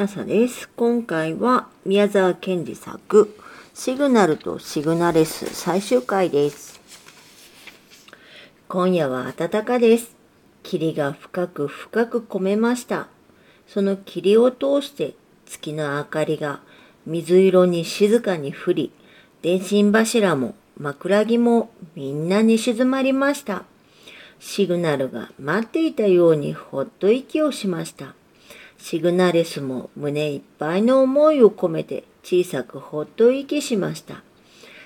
NASA です。今回は宮沢賢治作シグナルとシグナレス最終回です。今夜は暖かです。霧が深く深く込めました。その霧を通して月の明かりが水色に静かに降り、電信柱も枕木もみんなに静まりました。シグナルが待っていたようにほっと息をしました。シグナレスも胸いっぱいの思いを込めて小さくほっと息しました。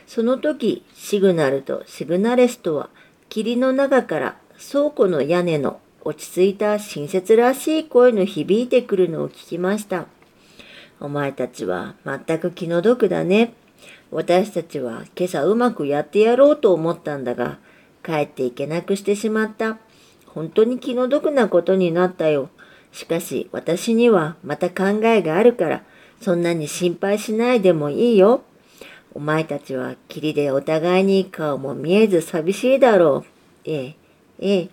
その時、シグナルとシグナレスとは霧の中から倉庫の屋根の落ち着いた親切らしい声の響いてくるのを聞きました。お前たちは全く気の毒だね。私たちは今朝うまくやってやろうと思ったんだが、帰っていけなくしてしまった。本当に気の毒なことになったよ。しかし私にはまた考えがあるから、そんなに心配しないでもいいよ。お前たちは霧でお互いに顔も見えず寂しいだろう。ええ、ええ、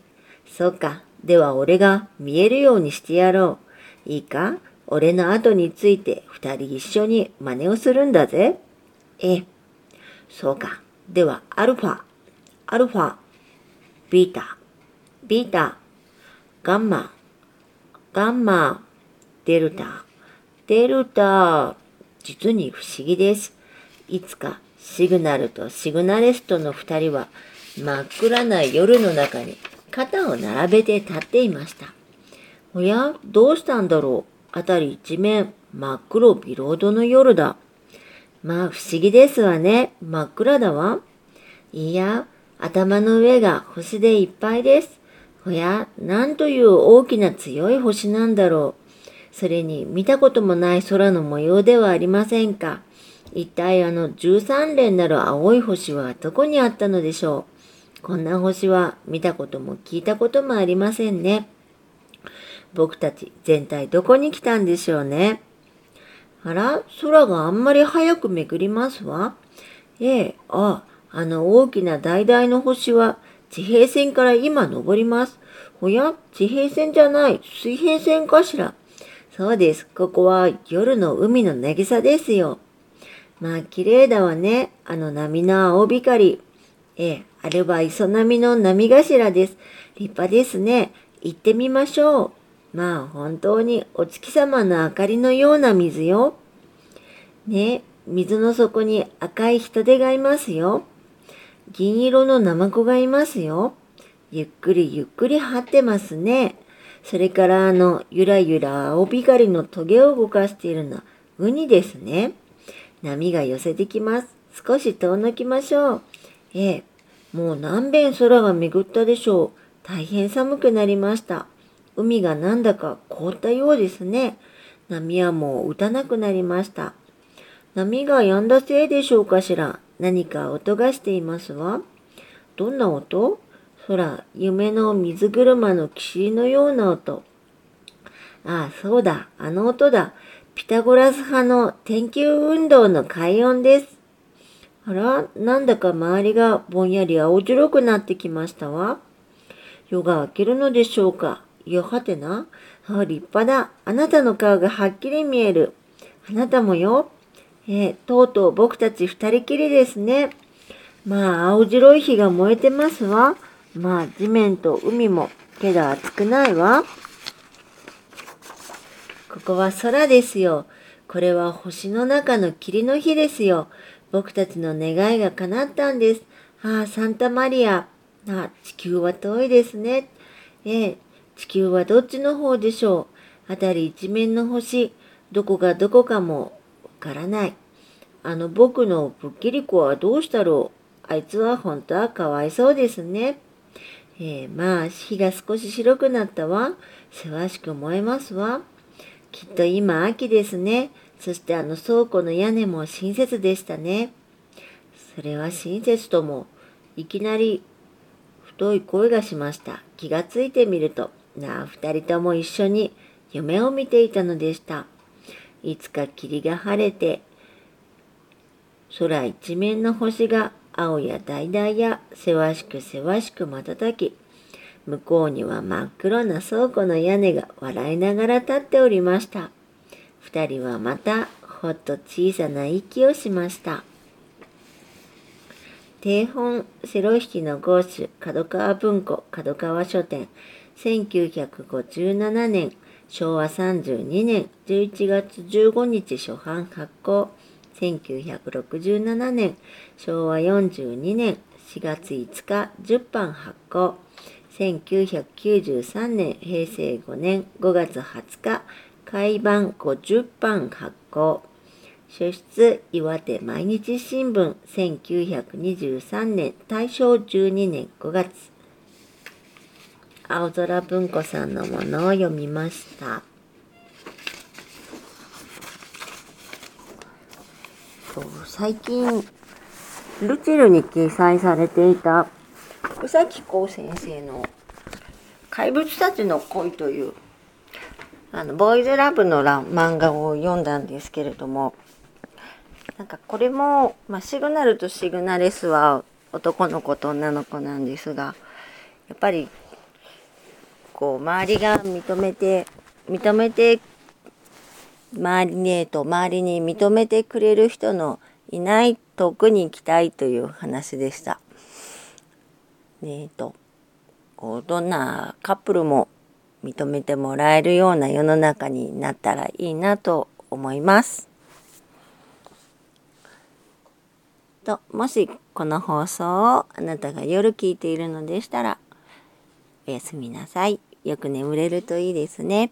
そうか。では俺が見えるようにしてやろう。いいか？俺の後について二人一緒に真似をするんだぜ。ええ、そうか。ではアルファ、アルファ、ビータ、ビータ、ガンマ、ガンマ、デルタ、デルタ。実に不思議です。いつかシグナルとシグナレストの二人は真っ暗な夜の中に肩を並べて立っていました。おや、どうしたんだろう。あたり一面真っ黒ビロードの夜だ。まあ不思議ですわね。真っ暗だわ。いや、頭の上が星でいっぱいです。おや、なんという大きな強い星なんだろう。それに見たこともない空の模様ではありませんか。一体あの13連なる青い星はどこにあったのでしょう。こんな星は見たことも聞いたこともありませんね。僕たち全体どこに来たんでしょうね。あら、空があんまり早く巡りますわ。ええ、あ、あの大きな橙の星は地平線から今登ります。おや？地平線じゃない。水平線かしら？そうです。ここは夜の海の渚ですよ。まあ、綺麗だわね。あの波の青光。ええ、あれは磯波の波頭です。立派ですね。行ってみましょう。まあ、本当にお月様の明かりのような水よ。ね、水の底に赤い人手がいますよ。銀色のナマコがいますよ。ゆっくりゆっくり張ってますね。それからあの、ゆらゆら青光のトゲを動かしているのはウニですね。波が寄せてきます。少し遠のきましょう。ええ、もう何遍空が巡ったでしょう。大変寒くなりました。海がなんだか凍ったようですね。波はもう打たなくなりました。波が止んだせいでしょうかしら。何か音がしていますわ。どんな音？空、夢の水車の騎のような音。ああ、そうだ、あの音だ。ピタゴラス派の天球運動の快音です。あら、なんだか周りがぼんやり青白くなってきましたわ。夜が明けるのでしょうかいやはてな。あ、立派だ。あなたの顔がはっきり見える。あなたもよ。えー、とうとう僕たち二人きりですね。まあ、青白い火が燃えてますわ。まあ、地面と海も、けど暑くないわ。ここは空ですよ。これは星の中の霧の日ですよ。僕たちの願いが叶ったんです。ああ、サンタマリア。あ地球は遠いですね。ええ、地球はどっちの方でしょう。あたり一面の星。どこがどこかもからない。あの僕のぶっきり子はどうしたろうあいつは本当はかわいそうですね。えー、まあ、火が少し白くなったわ。せわしく燃えますわ。きっと今秋ですね。そしてあの倉庫の屋根も親切でしたね。それは親切とも、いきなり太い声がしました。気がついてみると、なあ、二人とも一緒に夢を見ていたのでした。いつか霧が晴れて、空一面の星が青や橙やせわしくせわしく瞬き、向こうには真っ黒な倉庫の屋根が笑いながら立っておりました。二人はまたほっと小さな息をしました。定本セロ引きのゴーシュ角川文庫角川書店1957年昭和32年11月15日初版発行。1967年昭和42年4月5日10版発行。1993年平成5年5月20日改版50版発行。書出岩手毎日新聞。1923年大正12年5月青空文庫さんのものを読みました。最近ルチルに掲載されていた宇崎公先生の「怪物たちの恋」というあのボーイズラブの漫画を読んだんですけれどもなんかこれも、まあ、シグナルとシグナレスは男の子と女の子なんですがやっぱりこう周りが認めて認めて周りねと周りに認めてくれる人のいない遠くに行きたいという話でした。え、とこうどんなカップルも認めてもらえるような世の中になったらいいなと思います。ともしこの放送をあなたが夜聞いているのでしたらおやすみなさい。よく眠れるといいですね。